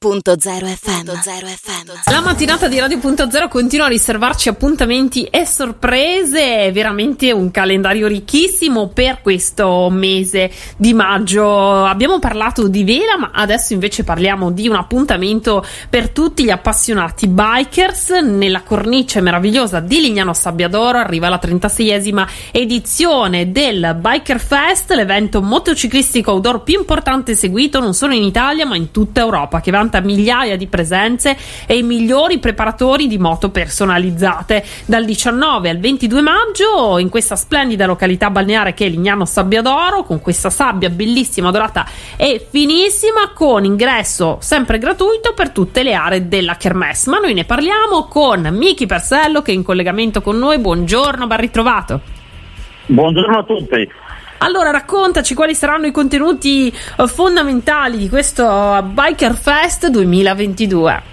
Radio.0 FM. FM. La mattinata di Radio.0 continua a riservarci appuntamenti e sorprese, veramente un calendario ricchissimo per questo mese di maggio. Abbiamo parlato di vela, ma adesso invece parliamo di un appuntamento per tutti gli appassionati bikers. Nella cornice meravigliosa di Lignano Sabbiadoro arriva la 36esima edizione del Biker Fest, l'evento motociclistico outdoor più importante seguito non solo in Italia ma in tutta Europa, che va vanta migliaia di presenze e i migliori preparatori di moto personalizzate. Dal 19 al 22 maggio in questa splendida località balneare che è Lignano Sabbiadoro, con questa sabbia bellissima, dorata e finissima, con ingresso sempre gratuito per tutte le aree della Kermesse. Ma noi ne parliamo con Miki Persello che è in collegamento con noi. Buongiorno, ben ritrovato. Buongiorno a tutti. Allora raccontaci quali saranno i contenuti eh, fondamentali di questo Biker Fest 2022.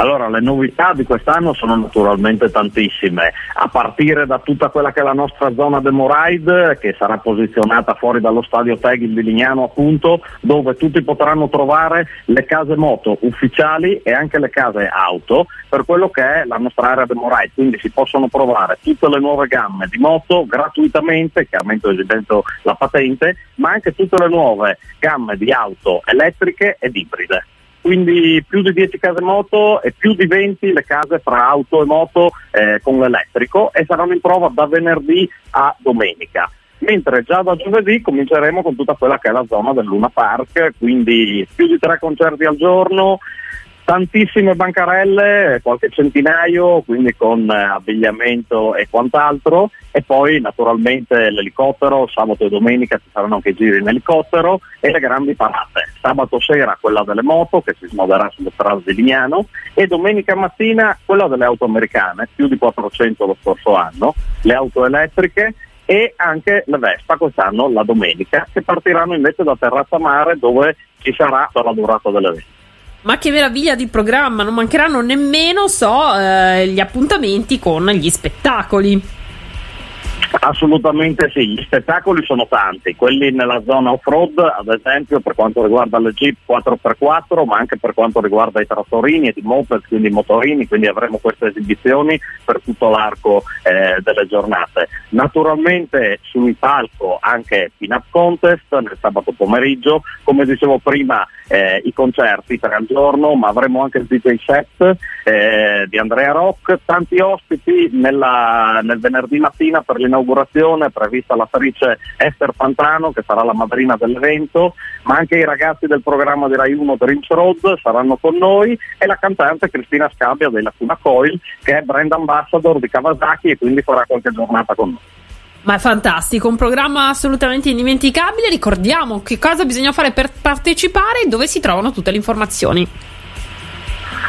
Allora, le novità di quest'anno sono naturalmente tantissime, a partire da tutta quella che è la nostra zona Demo Ride, che sarà posizionata fuori dallo stadio Tegil di Lignano, appunto, dove tutti potranno trovare le case moto ufficiali e anche le case auto per quello che è la nostra area Demo Ride. Quindi si possono provare tutte le nuove gamme di moto gratuitamente, chiaramente esibendo la patente, ma anche tutte le nuove gamme di auto elettriche ed ibride quindi più di 10 case moto e più di 20 le case fra auto e moto eh, con l'elettrico e saranno in prova da venerdì a domenica. Mentre già da giovedì cominceremo con tutta quella che è la zona del Luna Park, quindi più di tre concerti al giorno, tantissime bancarelle, qualche centinaio, quindi con eh, abbigliamento e quant'altro, e poi naturalmente l'elicottero, sabato e domenica ci saranno anche giri in elicottero e le grandi parate. Sabato sera quella delle moto che si smuoverà sulle strade di Lignano e domenica mattina quella delle auto americane, più di 400 lo scorso anno, le auto elettriche e anche le Vespa quest'anno la domenica che partiranno invece da Terrazza Mare dove ci sarà la durata dell'evento. Ma che meraviglia di programma, non mancheranno nemmeno, so, eh, gli appuntamenti con gli spettacoli. Assolutamente sì, gli spettacoli sono tanti, quelli nella zona off-road ad esempio per quanto riguarda le Jeep 4x4 ma anche per quanto riguarda i trattorini e i moped, quindi i motorini, quindi avremo queste esibizioni per tutto l'arco eh, delle giornate. Naturalmente sul palco anche pin-up contest nel sabato pomeriggio, come dicevo prima eh, i concerti tre al giorno ma avremo anche il DJ set eh, di Andrea Rock, tanti ospiti nella, nel venerdì mattina per l'inaugurazione inaugurazione prevista l'attrice Esther Pantano che sarà la madrina dell'evento, ma anche i ragazzi del programma di Rai 1 Dreams Road saranno con noi e la cantante Cristina Scabbia della Cuna Coil che è brand ambassador di Kawasaki e quindi farà qualche giornata con noi. Ma è fantastico, un programma assolutamente indimenticabile. Ricordiamo che cosa bisogna fare per partecipare e dove si trovano tutte le informazioni.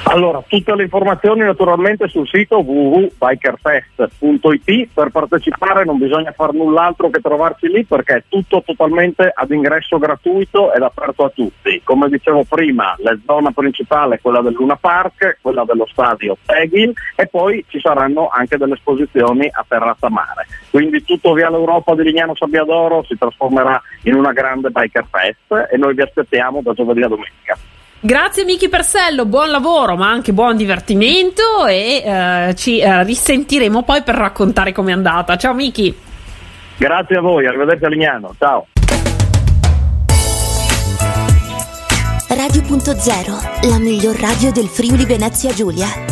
Allora, tutte le informazioni naturalmente sul sito www.bikerfest.it. Per partecipare non bisogna fare null'altro che trovarci lì perché è tutto totalmente ad ingresso gratuito ed aperto a tutti. Come dicevo prima, la zona principale è quella del Luna Park, quella dello stadio Tegil e poi ci saranno anche delle esposizioni a terrazza mare. Quindi tutto via l'Europa di Lignano Sabbiadoro si trasformerà in una grande Biker Fest e noi vi aspettiamo da giovedì a domenica. Grazie Miki Persello, buon lavoro ma anche buon divertimento e eh, ci eh, risentiremo poi per raccontare com'è andata. Ciao Miki. Grazie a voi, arrivederci a Lignano, ciao. Radio.0, la miglior radio del Friuli Venezia Giulia.